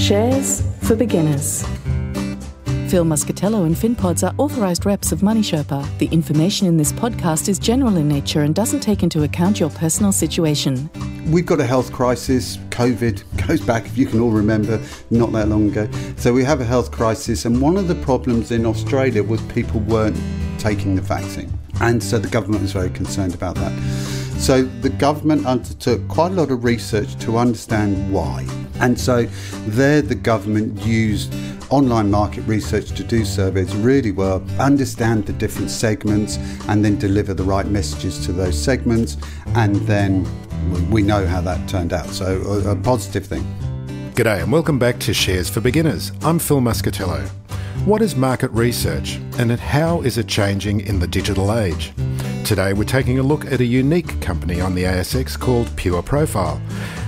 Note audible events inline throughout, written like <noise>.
Shares for beginners. Phil Muscatello and FinPods are authorised reps of Money Sherpa. The information in this podcast is general in nature and doesn't take into account your personal situation. We've got a health crisis. COVID goes back, if you can all remember, not that long ago. So we have a health crisis, and one of the problems in Australia was people weren't taking the vaccine. And so the government was very concerned about that. So the government undertook quite a lot of research to understand why. And so there the government used online market research to do surveys really well, understand the different segments, and then deliver the right messages to those segments. And then we know how that turned out. So a, positive thing. G'day and welcome back to Shares for Beginners. I'm Phil Muscatello. What is market research and how is it changing in the digital age? Today we're taking a look at a unique company on the ASX called Pure Profile.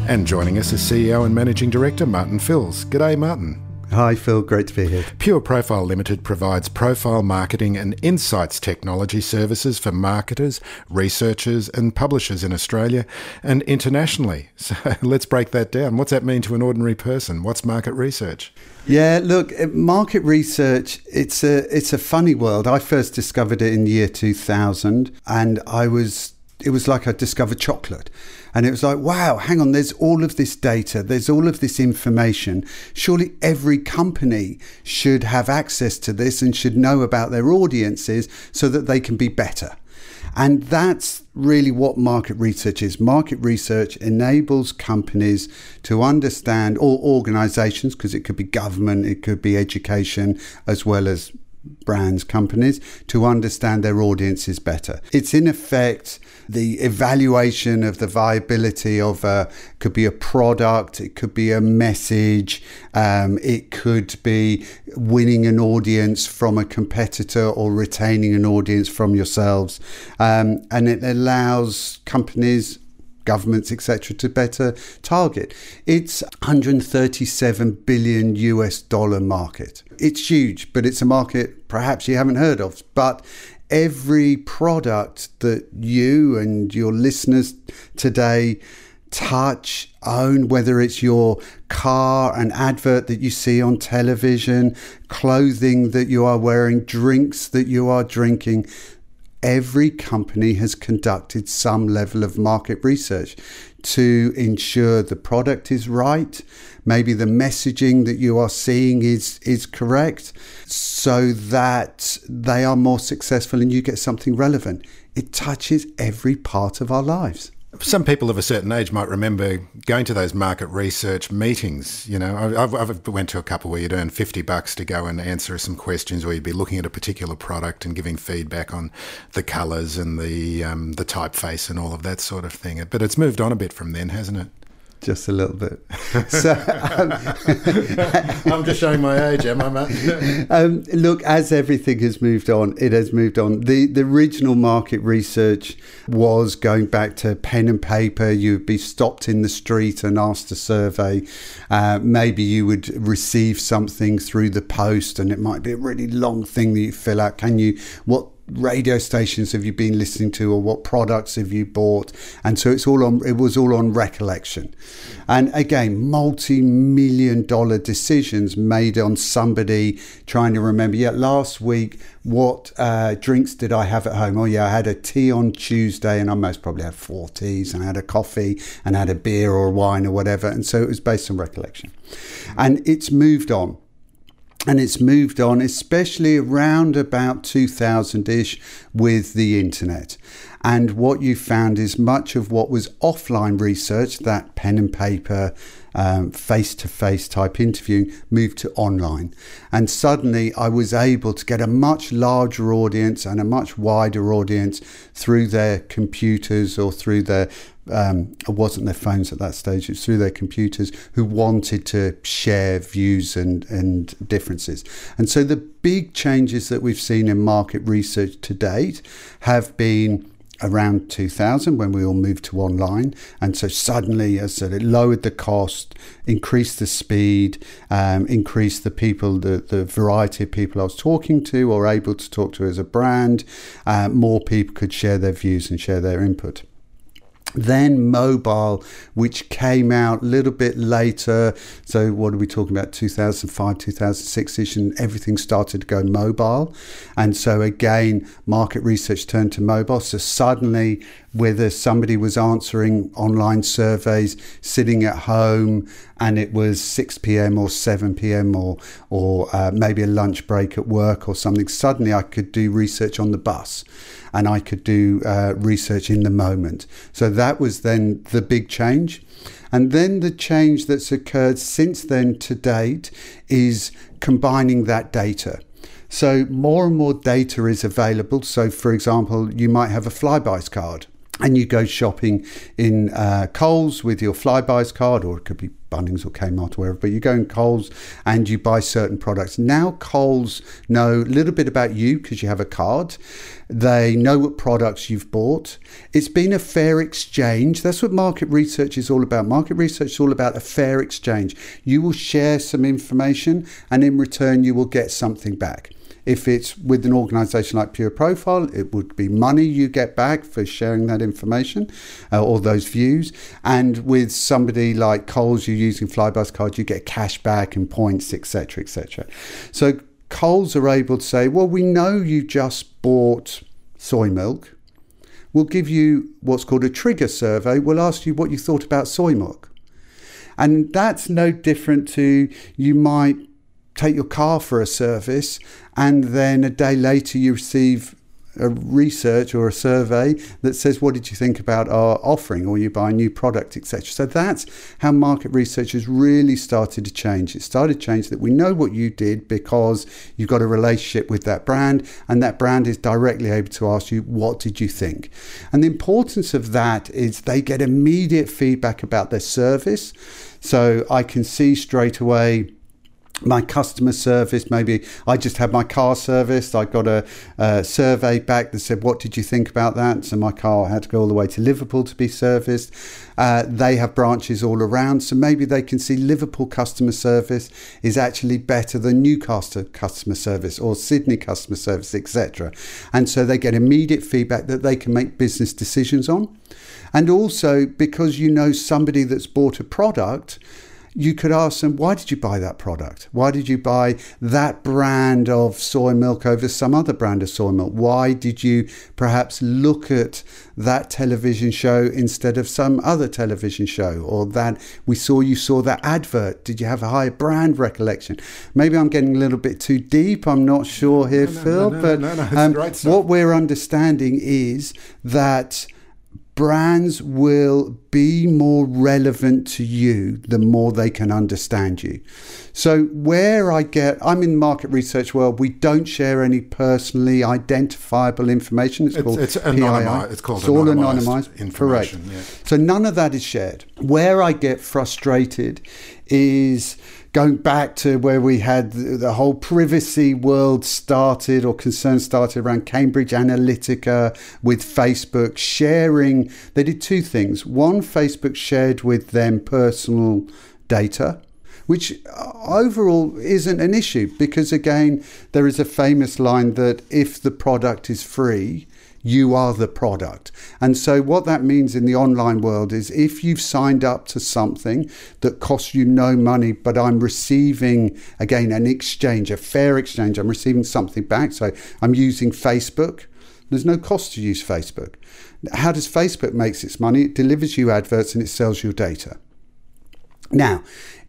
And joining us is CEO and Managing Director Martin Filz. G'day, Martin. Hi, Phil. Great to be here. Pure Profile Limited provides profile marketing and insights technology services for marketers, researchers, and publishers in Australia and internationally. <laughs> So let's break that down. What's that mean to an ordinary person? What's market research? Yeah, look, uh, market research, it's a it's a funny world. I first discovered it in the year 2000 and I was it was like I discovered chocolate. And it was like, wow, hang on, there's all of this data, there's all of this information. Surely every company should have access to this and should know about their audiences so that they can be better. And that's really what market research is. Market research enables companies to understand, or organizations, because it could be government, it could be education, as well as brands, companies, to understand their audiences better. It's in effect the evaluation of the viability of a could be a product, it could be a message, um, it could be winning an audience from a competitor or retaining an audience from yourselves, um, and it allows companies governments, etc., to better target. It's 137 billion US dollar market. It's huge, but it's a market perhaps you haven't heard of. But every product that you and your listeners today touch, own, whether it's your car, an advert that you see on television, clothing that you are wearing, drinks that you are drinking. Every company has conducted some level of market research to ensure the product is right, maybe the messaging that you are seeing is is correct so that they are more successful and you get something relevant. It touches every part of our lives some people of a certain age might remember going to those market research meetings. You know, I've, I've went to a couple where you'd earn fifty bucks to go and answer some questions, or you'd be looking at a particular product and giving feedback on the colours and the um, the typeface and all of that sort of thing. But it's moved on a bit from then, hasn't it? Just a little bit. <laughs> So, um, I'm just showing my age, am I, Matt? <laughs> um, look, as everything has moved on, it has moved on. The the original market research was going back to pen and paper. You'd be stopped in the street and asked to survey. Uh, maybe you would receive something through the post, and it might be a really long thing that you fill out. Can you what radio stations have you been listening to or what products have you bought? And so it's all on it was all on recollection. And again multi-million dollar decisions made on somebody trying to remember yeah last week what uh, drinks did i have at home? Oh yeah i had a tea on tuesday and i most probably had four teas and i had a coffee and I had a beer or wine or whatever. And so it was based on recollection. And it's moved on and it's moved on, especially around about 2000 ish with the internet. And what you found is much of what was offline research, that pen and paper, face to face type interviewing, moved to online. And suddenly I was able to get a much larger audience and a much wider audience through their computers or through their um, it wasn't their phones at that stage, it was through their computers who wanted to share views and, and differences. And so the big changes that we've seen in market research to date have been around 2000 when we all moved to online. And so suddenly, as I said, it lowered the cost, increased the speed, um, increased the people, the, the variety of people I was talking to or able to talk to as a brand. Uh, more people could share their views and share their input. Then mobile, which came out a little bit later. So, what are we talking about? 2005, 2006 ish, and everything started to go mobile. And so, again, market research turned to mobile. So, suddenly, whether somebody was answering online surveys sitting at home and it was 6 p.m. or 7 p.m. or or uh, maybe a lunch break at work or something. Suddenly, I could do research on the bus, and I could do uh, research in the moment. So that was then the big change. And then the change that's occurred since then to date is combining that data. So more and more data is available. So, for example, you might have a Flybuys card and you go shopping in uh, Coles with your Flybuys card, or it could be Bunnings or Kmart or wherever, but you go in Coles and you buy certain products. Now Coles know a little bit about you because you have a card. They know what products you've bought. It's been a fair exchange. That's what market research is all about. Market research is all about a fair exchange. You will share some information and in return you will get something back. If it's with an organization like Pure Profile, it would be money you get back for sharing that information uh, or those views. And with somebody like Coles, you're using Flybuys cards, you get cash back and points, etc., etc. So Coles are able to say, well, we know you just bought soy milk. We'll give you what's called a trigger survey. We'll ask you what you thought about soy milk. And that's no different to you might take your car for a service and then a day later you receive a research or a survey that says what did you think about our offering? Or you buy a new product etc so that's how market research has really started to change. It started to change that we know what you did because you've got a relationship with that brand and that brand is directly able to ask you what did you think? And the importance of that is they get immediate feedback about their service. So i can see straight away my customer service. Maybe I just had my car serviced. I got a, a, survey back that said, What did you think about that? So my car had to go all the way to Liverpool to be serviced. Uh, they have branches all around. So maybe they can see Liverpool customer service is actually better than Newcastle customer service or Sydney customer service, etc. And so they get immediate feedback that they can make business decisions on. And also because you know somebody that's bought a product you could ask them, why did you buy that product? Why did you buy that brand of soy milk over some other brand of soy milk? Why did you perhaps look at that television show instead of some other television show? Or that we saw you saw that advert. Did you have a higher brand recollection? Maybe I'm getting a little bit too deep. I'm not sure here, no, no, Phil. No, but um, what we're understanding is that brands will be more relevant to you the more they can understand you. So where I get, I'm in market research world. We don't share any personally identifiable information. It's, it's called it's anonymized. It's called it's all anonymized. Information. Correct. Yeah. So none of that is shared. Where I get frustrated is going back to where we had the, whole privacy world started or concern started around Cambridge Analytica with Facebook sharing. They did two things. One, Facebook shared with them personal data. Which overall isn't an issue because, again, there is a famous line that if the product is free, you are the product. And so, what that means in the online world is if you've signed up to something that costs you no money, but I'm receiving, again, an exchange, a fair exchange, I'm receiving something back. So, I'm using Facebook. There's no cost to use Facebook. How does Facebook make its money? It delivers you adverts and it sells your data. Now,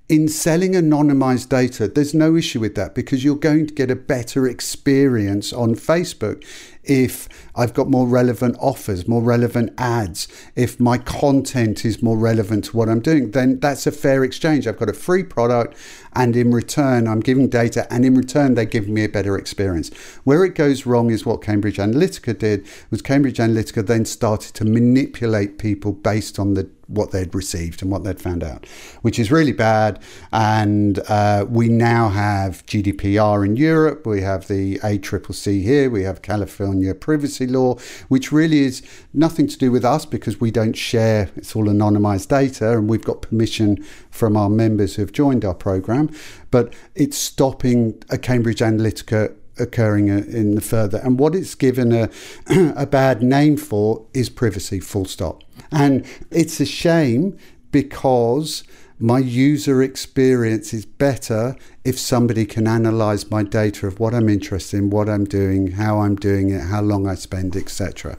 in selling anonymized data, there's no issue with that because you're going to get a better experience on Facebook if I've got more relevant offers, more relevant ads, if my content is more relevant to what I'm doing, then that's a fair exchange. I've got a free product and in return I'm giving data and in return they're giving me a better experience. Where it goes wrong is what Cambridge Analytica did was Cambridge Analytica then started to manipulate people based on the what they'd received and what they'd found out, which is really bad. And uh, we now have GDPR in Europe, we have the ACCC here, we have California privacy law, which really is nothing to do with us because we don't share, it's all anonymized data, and we've got permission from our members who have joined our program. But it's stopping a Cambridge Analytica occurring uh, in the further. And what it's given a, <clears throat> a bad name for is privacy, full stop. And it's a shame because my user experience is better if somebody can analyze my data of what I'm interested in, what I'm doing, how I'm doing it, how long I spend, etc.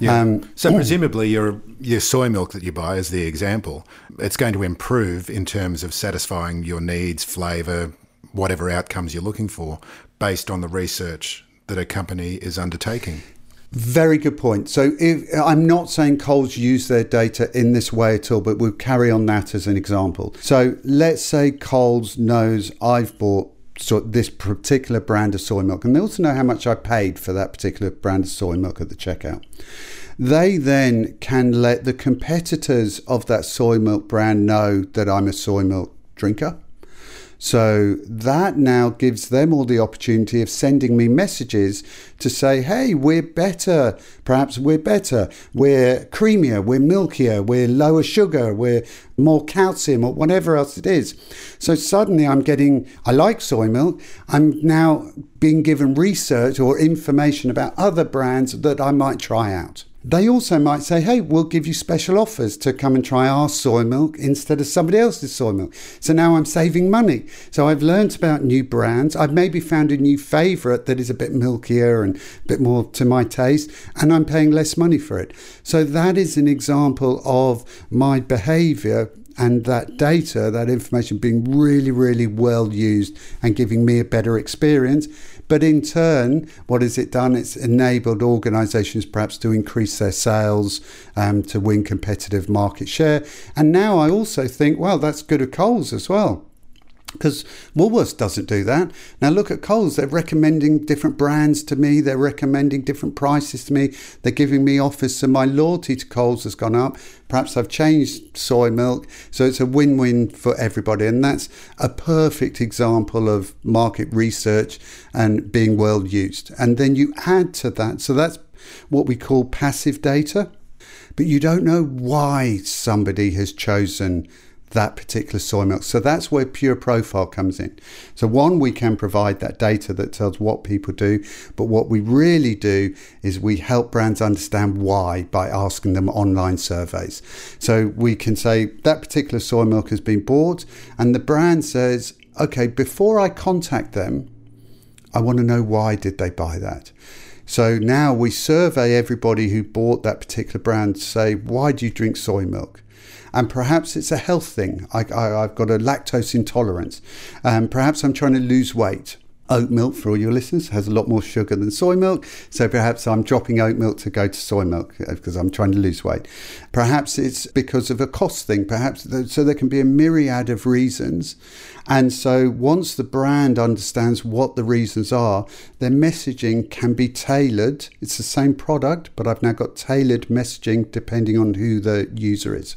Yeah. Um, so presumably your your soy milk that you buy is the example, it's going to improve in terms of satisfying your needs, flavor, whatever outcomes you're looking for based on the research that a company is undertaking. Very good point. So if, I'm not saying Coles use their data in this way at all, but we'll carry on that as an example. So let's say Coles knows I've bought so this particular brand of soy milk, and they also know how much I paid for that particular brand of soy milk at the checkout. They then can let the competitors of that soy milk brand know that I'm a soy milk drinker so that now gives them all the opportunity of sending me messages to say, hey, we're better. Perhaps we're better. We're creamier. We're milkier. We're lower sugar. We're more calcium or whatever else it is. So suddenly I'm getting, I like soy milk. I'm now being given research or information about other brands that I might try out. They also might say, hey, we'll give you special offers to come and try our soy milk instead of somebody else's soy milk. So now I'm saving money. So I've learned about new brands. I've maybe found a new favourite that is a bit milkier and a bit more to my taste, and I'm paying less money for it. So that is an example of my behaviour and that data, that information being really, really well used and giving me a better experience but in turn, what has it done? It's enabled organisations perhaps to increase their sales, um, to win competitive market share. And now I also think, well, that's good at Coles as well because Woolworths doesn't do that. Now look at Coles; they're recommending different brands to me. They're recommending different prices to me. They're giving me offers, so my loyalty to Coles has gone up. Perhaps I've changed soy milk, so it's a win-win for everybody, and that's a perfect example of market research and being well used. And then you add to that, so that's what we call passive data, but you don't know why somebody has chosen that particular soy milk. So that's where Pure Profile comes in. So, one, we can provide that data that tells what people do, but what we really do is we help brands understand why by asking them online surveys. So, we can say that particular soy milk has been bought, and the brand says, okay, before I contact them, I want to know why did they buy that. So now we survey everybody who bought that particular brand to say, why do you drink soy milk? And perhaps it's a health thing. I, have got a lactose intolerance, and perhaps I'm trying to lose weight. Oat milk, for all your listeners, has a lot more sugar than soy milk, so perhaps I'm dropping oat milk to go to soy milk because uh, I'm trying to lose weight. Perhaps it's because of a cost thing, perhaps, so there can be a myriad of reasons. And so once the brand understands what the reasons are, their messaging can be tailored. It's the same product, but I've now got tailored messaging depending on who the user is.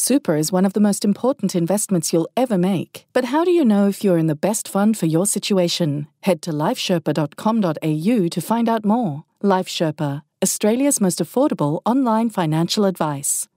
Super is one of the most important investments you'll ever make. But how do you know if you're in the best fund for your situation? Head to lifesherpa.com.au to find out more. Life Sherpa, Australia's most affordable online financial advice.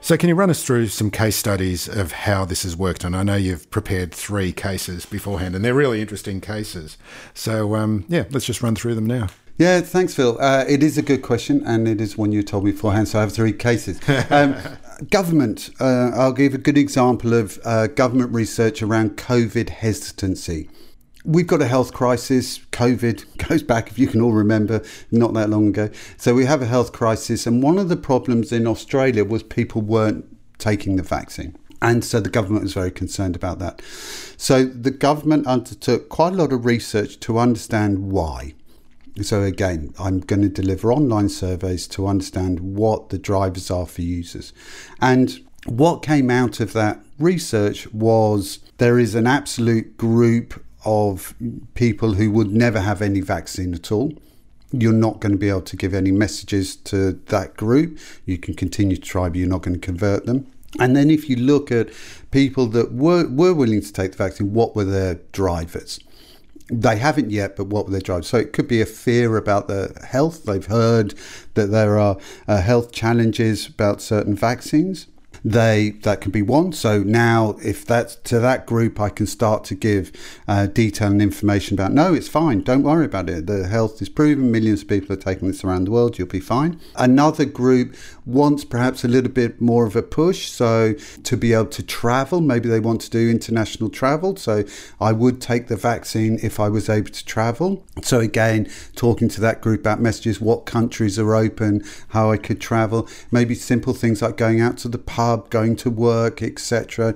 So, can you run us through some case studies of how this has worked? And I know you've prepared three cases beforehand, and they're really interesting cases. So, um, yeah, let's just run through them now. Yeah, thanks, Phil. Uh, it is a good question, and it is one you told me beforehand, so I have three cases. Um, <laughs> government, uh, I'll give a good example of uh, government research around COVID hesitancy. We've got a health crisis. COVID <laughs> goes back, if you can all remember, not that long ago. So we have a health crisis, and one of the problems in Australia was people weren't taking the vaccine. And so the government was very concerned about that. So the government undertook quite a lot of research to understand why. So again, I'm going to deliver online surveys to understand what the drivers are for users. And what came out of that research was there is an absolute group of people who would never have any vaccine at all. You're not going to be able to give any messages to that group. You can continue to try, but you're not going to convert them. And then if you look at people that were, were willing to take the vaccine, what were their drivers? They haven't yet, but what were they drivers? So it could be a fear about the health. They've heard that there are uh, health challenges about certain vaccines they that can be one. So now, if that's to that group, I can start to give uh, detail and information about. No, it's fine. Don't worry about it. The health is proven. Millions of people are taking this around the world. You'll be fine. Another group wants perhaps a little bit more of a push. So to be able to travel, maybe they want to do international travel. So I would take the vaccine if I was able to travel. So again, talking to that group about messages, what countries are open, how I could travel, maybe simple things like going out to the pub pub, going to work, etc.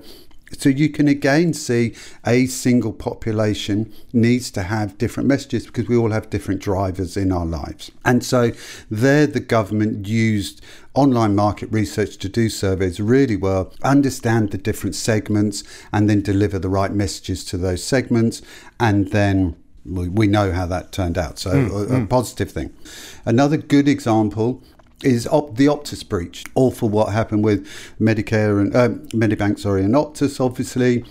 So you can again see a single population needs to have different messages because we all have different drivers in our lives. And so there the government used online market research to do surveys really well, understand the different segments and then deliver the right messages to those segments and then we know how that turned out. So, mm, a, a mm. positive thing. Another good example is op- the Optus breach. Awful what happened with Medicare and uh, Medibank, sorry, and Optus, obviously,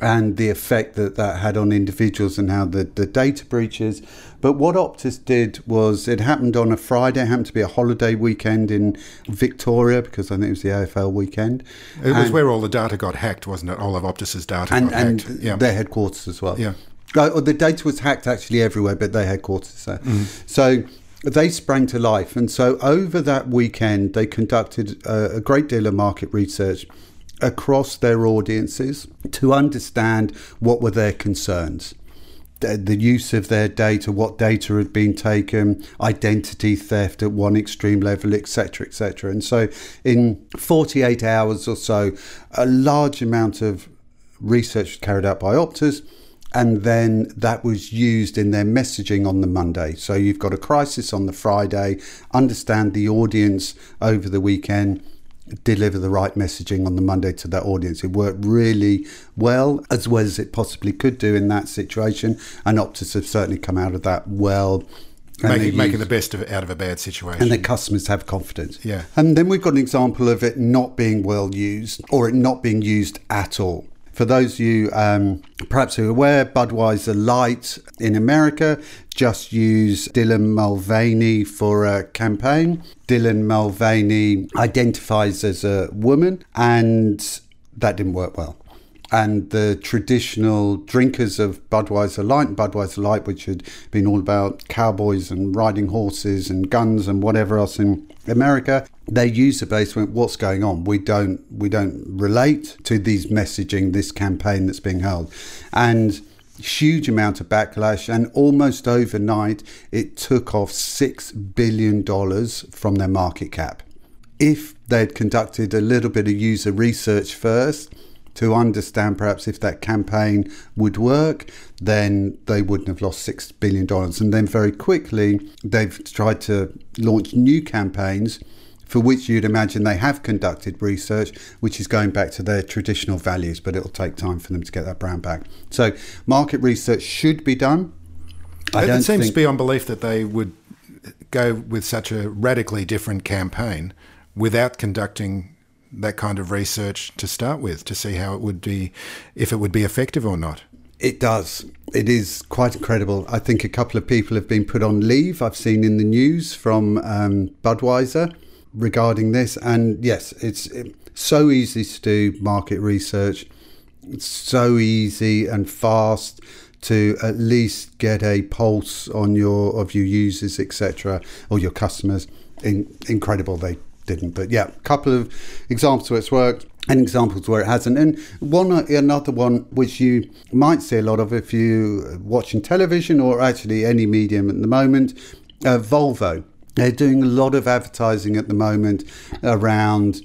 and the effect that that had on individuals and how the, the data breaches. But what Optus did was it happened on a Friday, it happened to be a holiday weekend in Victoria because I think it was the AFL weekend. It was and, where all the data got hacked, wasn't it? All of Optus's data and, got and hacked. Yeah. their headquarters as well. Yeah. Uh, the data was hacked actually everywhere, but their headquarters there. Mm. So they sprang to life. And so over that weekend, they conducted a, a great deal of market research across their audiences to understand what were their concerns the use of their data, what data had been taken, identity theft at one extreme level, etc., etc. And so, in 48 hours or so, a large amount of research carried out by Optus and then that was used in their messaging on the Monday. So you've got a crisis on the Friday, understand the audience over the weekend, deliver the right messaging on the Monday to that audience. It worked really well, as well as it possibly could do in that situation, and Optus have certainly come out of that well. Making, making the best of it out of a bad situation. And the customers have confidence. Yeah. And then we've got an example of it not being well used or it not being used at all. For those of you um, perhaps who are aware, Budweiser Light in America just used Dylan Mulvaney for a campaign. Dylan Mulvaney identifies as a woman, and that didn't work well and the traditional drinkers of Budweiser Light Budweiser Light, which had been all about cowboys and riding horses and guns and whatever else in America, their user base went, "What's going on? We don't we don't relate to these messaging, this campaign that's being held," and huge amount of backlash and almost overnight it took off 6 billion dollars from their market cap if they'd conducted a little bit of user research first to understand perhaps if that campaign would work, then they wouldn't have lost $6 billion. And then very quickly, they've tried to launch new campaigns for which you'd imagine they have conducted research, which is going back to their traditional values, but it'll take time for them to get that brand back. So, market research should be done. I it seems think... beyond belief that they would go with such a radically different campaign without conducting that kind of research to start with to see how it would be, if it would be effective or not. It does. It is quite incredible. I think a couple of people have been put on leave. I've seen in the news from um, Budweiser regarding this. And yes, it's so easy to do market research. It's so easy and fast to at least get a pulse on your of your users, etc., or your customers. In, incredible they didn't, but yeah, a couple of examples where it's worked and examples where it hasn't. And one another one which you might see a lot of if you watching television or actually any medium at the moment, uh, Volvo. They're doing a lot of advertising at the moment around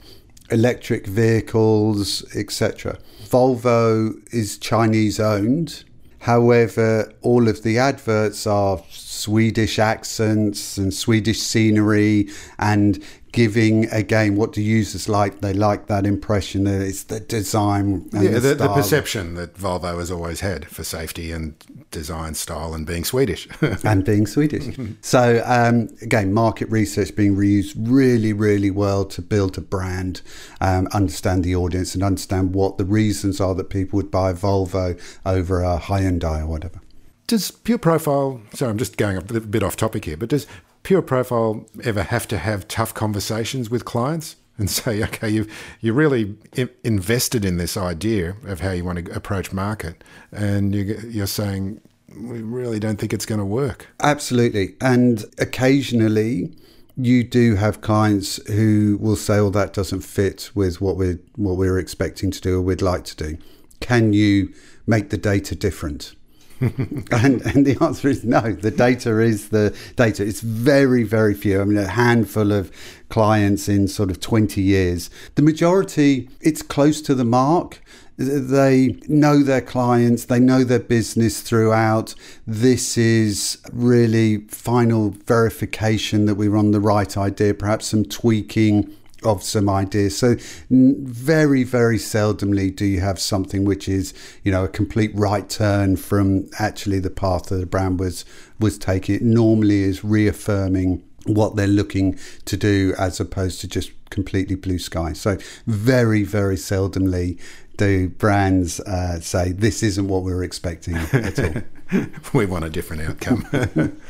electric vehicles, etc. Volvo is Chinese owned. However, all of the adverts are Swedish accents and Swedish scenery and giving again what do users like? They like that impression that it's the design yeah the, the, the, perception that volvo has always had for safety and design style and being swedish. <laughs> And being swedish. So um, again market research being reused really really well to build a brand um, understand the audience and understand what the reasons are that people would buy volvo over a Hyundai or whatever. Does Pure Profile, sorry, I'm just going a bit off topic here, but does Pure Profile ever have to have tough conversations with clients and <laughs> say, okay, you've you really invested in this idea of how you want to approach market, and you're saying we really don't think it's going to work. Absolutely, and occasionally you do have clients who will say, "Oh, that doesn't fit with what we're what we're expecting to do or we'd like to do." Can you make the data different? <laughs> and, and the answer is no. The data is the data. It's very, very few. I mean, a handful of clients in sort of 20 years. The majority, it's close to the mark. They know their clients, they know their business throughout. This is really final verification that we're on the right idea, perhaps some tweaking of some ideas. So very, very seldomly do you have something which is, you know, a complete right turn from actually the path that the brand was was taking. It normally is reaffirming what they're looking to do as opposed to just completely blue sky. So very, very seldomly do brands uh, say this isn't what we were expecting at all. <laughs> we want a different outcome. <laughs>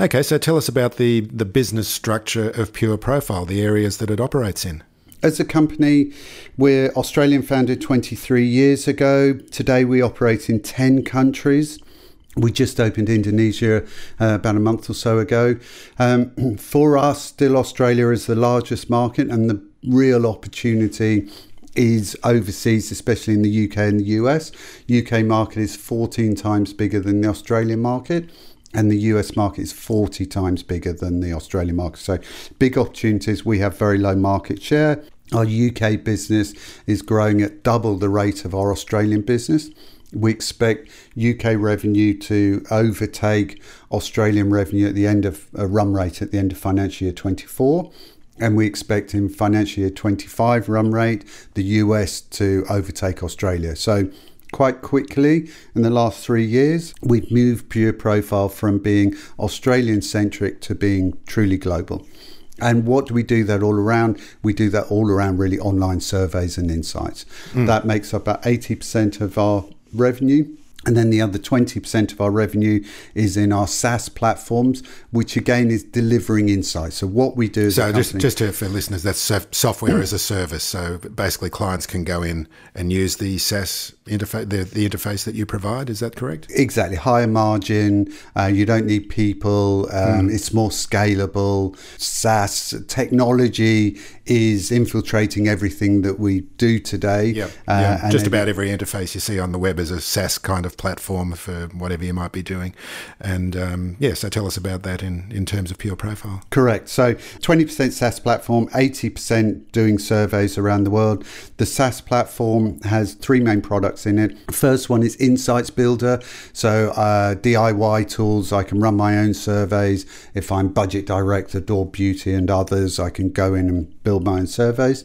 Okay, so tell us about the, the business structure of Pure Profile, the areas that it operates in. As a company, we're Australian founded 23 years ago. Today we operate in 10 countries. We just opened Indonesia uh, about a month or so ago. Um, <clears throat> for us, still Australia is the largest market, and the real opportunity is overseas, especially in the UK and the US. UK market is 14 times bigger than the Australian market and the US market is 40 times bigger than the Australian market. So, big opportunities. We have very low market share. Our UK business is growing at double the rate of our Australian business. We expect UK revenue to overtake Australian revenue at the end of a run rate at the end of financial year 24 and we expect in financial year 25 run rate the US to overtake Australia. So quite quickly in the last three years. We've moved Pure Profile from being Australian centric to being truly global. And what do we do that all around? We do that all around really online surveys and insights. Mm. That makes up about 80% of our revenue. And then the other 20% of our revenue is in our SaaS platforms, which again is delivering insights. So what we do So just, just to, for listeners, that's software as a service. So basically clients can go in and use the SaaS interface, the, the interface that you provide. Is that correct? Exactly. Higher margin. Uh, you don't need people. Um, mm. It's more scalable. SaaS technology is infiltrating everything that we do today. Yep. Uh, yeah. Just about every interface you see on the web is a SaaS kind of platform for whatever you might be doing. And um, yeah, so tell us about that in, in terms of Pure Profile. Correct. So 20% SaaS platform, 80% doing surveys around the world. The SaaS platform has three main products in it. First one is Insights Builder. So uh, DIY tools, I can run my own surveys. If I'm budget director, Door Beauty and others, I can go in and build my own surveys.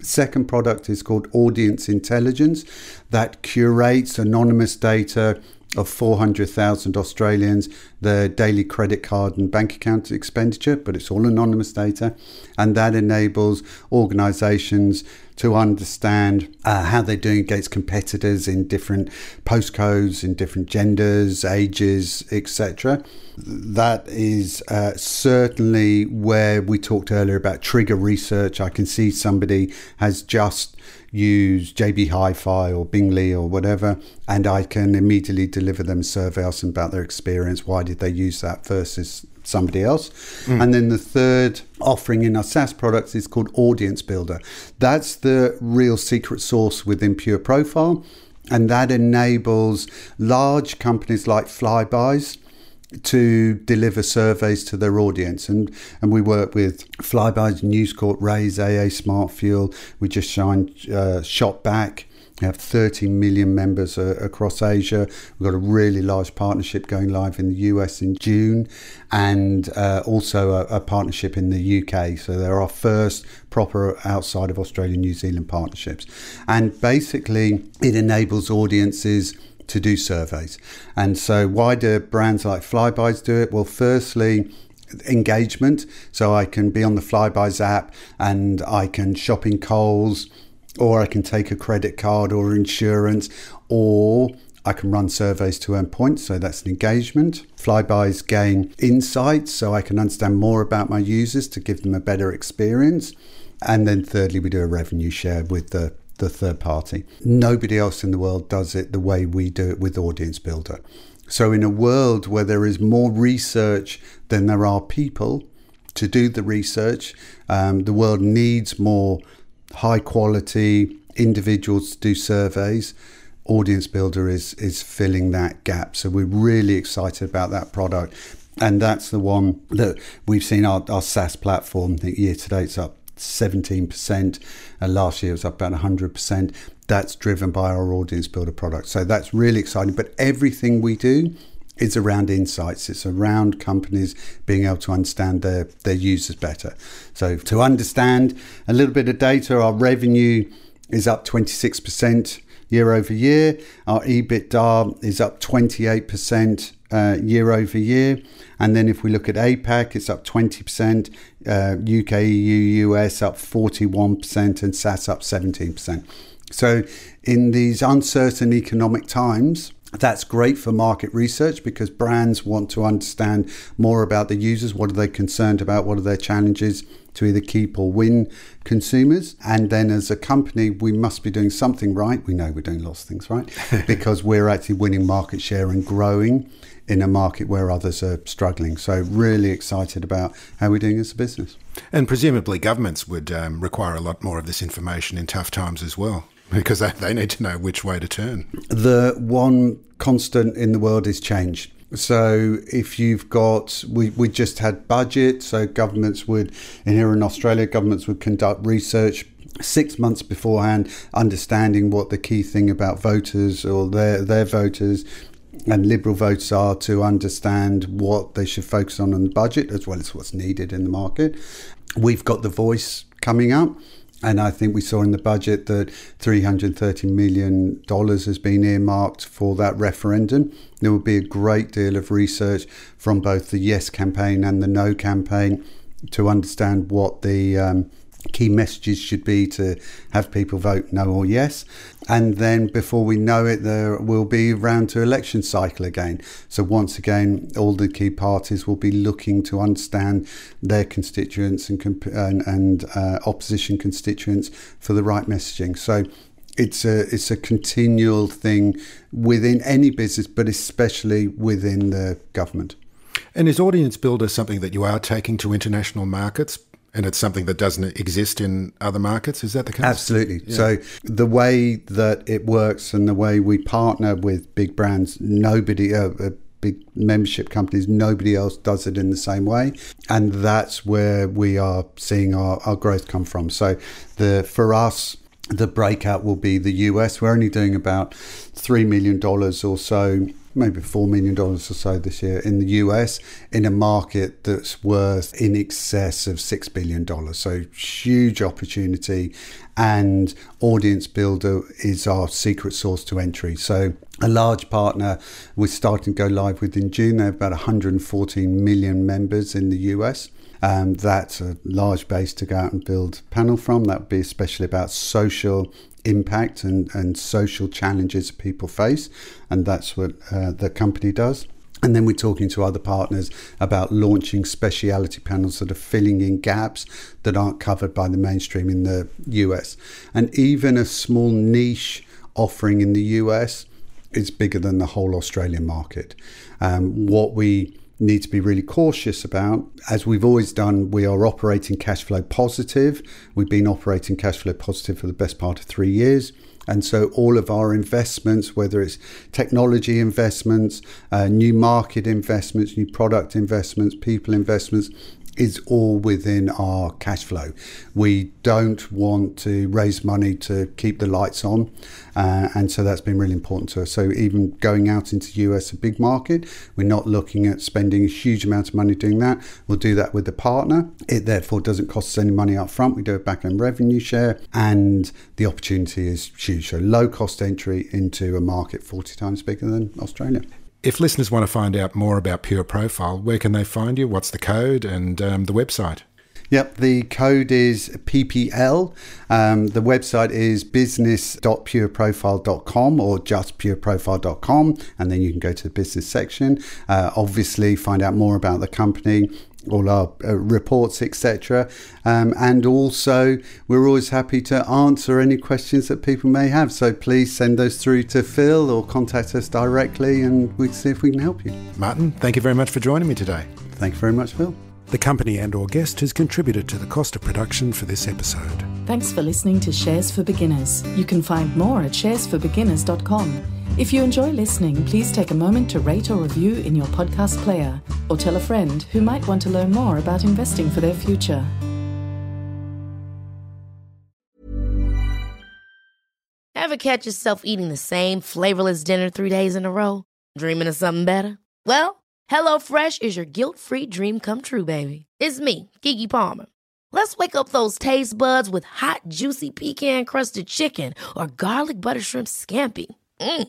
Second product is called Audience Intelligence that curates anonymous data of 400,000 Australians, their daily credit card and bank account expenditure, but it's all anonymous data. And that enables organizations to understand uh, how they're doing against competitors in different postcodes, in different genders, ages, etc. That is uh, certainly where we talked earlier about trigger research. I can see somebody has just used JB Hi-Fi or Bingley or whatever, and I can immediately deliver them a survey, ask about their experience. Why did they use that versus somebody else. Mm. And then the third offering in our SaaS products is called Audience Builder. That's the real secret sauce within Pure Profile. And that enables large companies like Flybuys to deliver surveys to their audience. And, and we work with Flybuys, News Corp, Raise, AA, Smart Fuel. We just signed uh, Shopback. We have 30 million members uh, across Asia. We've got a really large partnership going live in the US in June and uh, also a, a, partnership in the UK. So they're our first proper outside of Australia New Zealand partnerships. And basically, it enables audiences to do surveys. And so, why do brands like Flybuys do it? Well, firstly, engagement. So I can be on the Flybuys app and I can shop in Coles, or I can take a credit card or insurance, or I can run surveys to earn points, so that's an engagement. Flybuys gain insights, so I can understand more about my users to give them a better experience. And then thirdly, we do a revenue share with the the third party. Nobody else in the world does it the way we do it with Audience Builder. So, in a world where there is more research than there are people to do the research, um, the world needs more high quality individuals to do surveys. Audience Builder is is filling that gap. So we're really excited about that product. And that's the one that we've seen our, our SaaS platform, I think year to date's up 17%. and last year it was up about 100%. That's driven by our Audience Builder product. So that's really exciting. But everything we do is around insights. It's around companies being able to understand their, their users better. So to understand a little bit of data, our revenue is up 26% year over year. Our EBITDA is up 28% uh, year over year. And then if we look at APAC, it's up 20%, uh, UK, EU, US up 41%, and SaaS up 17%. So in these uncertain economic times, that's great for market research because brands want to understand more about the users. What are they concerned about? What are their challenges to either keep or win consumers? And then as a company, we must be doing something right. We know we're doing lots of things right <laughs> because we're actually winning market share and growing in a market where others are struggling. So, really excited about how we're doing as a business. And presumably, governments would um, require a lot more of this information in tough times as well because they they need to know which way to turn. The one constant in the world is change. So if you've got, we, we just had budget, so governments would, and here in Australia, governments would conduct research six months beforehand, understanding what the key thing about voters or their their voters and Liberal votes are to understand what they should focus on in the budget as well as what's needed in the market. We've got the voice coming up. And I think we saw in the budget that $330 million has been earmarked for that referendum. There will be a great deal of research from both the Yes campaign and the No campaign to understand what the um, key messages should be to have people vote no or yes. And then before we know it, there will be round to election cycle again. So once again, all the key parties will be looking to understand their constituents and and, and uh, opposition constituents for the right messaging. So it's a it's a continual thing within any business, but especially within the government. And is Audience Builder something that you are taking to international markets? And it's something that doesn't exist in other markets. Is that the case? Absolutely. Yeah. So the way that it works and the way we partner with big brands, nobody. Uh, uh, big membership companies, nobody else does it in the same way. And that's where we are seeing our, our growth come from. So the for us, the breakout will be the US. We're only doing about $3 million or so maybe $4 million or so this year in the US in a market that's worth in excess of $6 billion. So, huge opportunity. And Audience Builder is our secret source to entry. So, a large partner we're starting to go live with in June. They have about 114 million members in the US. Um, that's a large base to go out and build panel from. That would be especially about social impact and, and social challenges people face. And that's what uh, the company does. And then we're talking to other partners about launching speciality panels that are filling in gaps that aren't covered by the mainstream in the US. And even a small niche offering in the US is bigger than the whole Australian market. Um, what we need to be really cautious about. As we've always done, we are operating cash flow positive. We've been operating cash flow positive for the best part of three years. And so, all of our investments, whether it's technology investments, uh, new market investments, new product investments, people investments, is all within our cash flow. We don't want to raise money to keep the lights on, uh, and so that's been really important to us. So even going out into the US, a big market, we're not looking at spending a huge amount of money doing that. We'll do that with the partner. It therefore doesn't cost us any money up front. We do a back end revenue share, and the opportunity is huge. So low cost entry into a market 40 times bigger than Australia. If listeners want to find out more about Pure Profile, where can they find you? What's the code and um, the website? Yep, the code is PPL. Um, the website is business.pureprofile.com or just pureprofile.com, and then you can go to the business section. Uh, obviously, find out more about the company all our uh, reports, etc. Um, and also, we're always happy to answer any questions that people may have. So please send those through to Phil or contact us directly, and we'll see if we can help you. Martin, thank you very much for joining me today. Thank you very much, Phil. The company and or guest has contributed to the cost of production for this episode. Thanks for listening to Shares for Beginners. You can find more at sharesforbeginners.com. If you enjoy listening, please take a moment to rate or review in your podcast player or tell a friend who might want to learn more about investing for their future. Ever catch yourself eating the same flavorless dinner three days in a row? Dreaming of something better? Well, HelloFresh is your guilt free dream come true, baby. It's me, Keke Palmer. Let's wake up those taste buds with hot, juicy pecan crusted chicken or garlic butter shrimp scampi. Mm.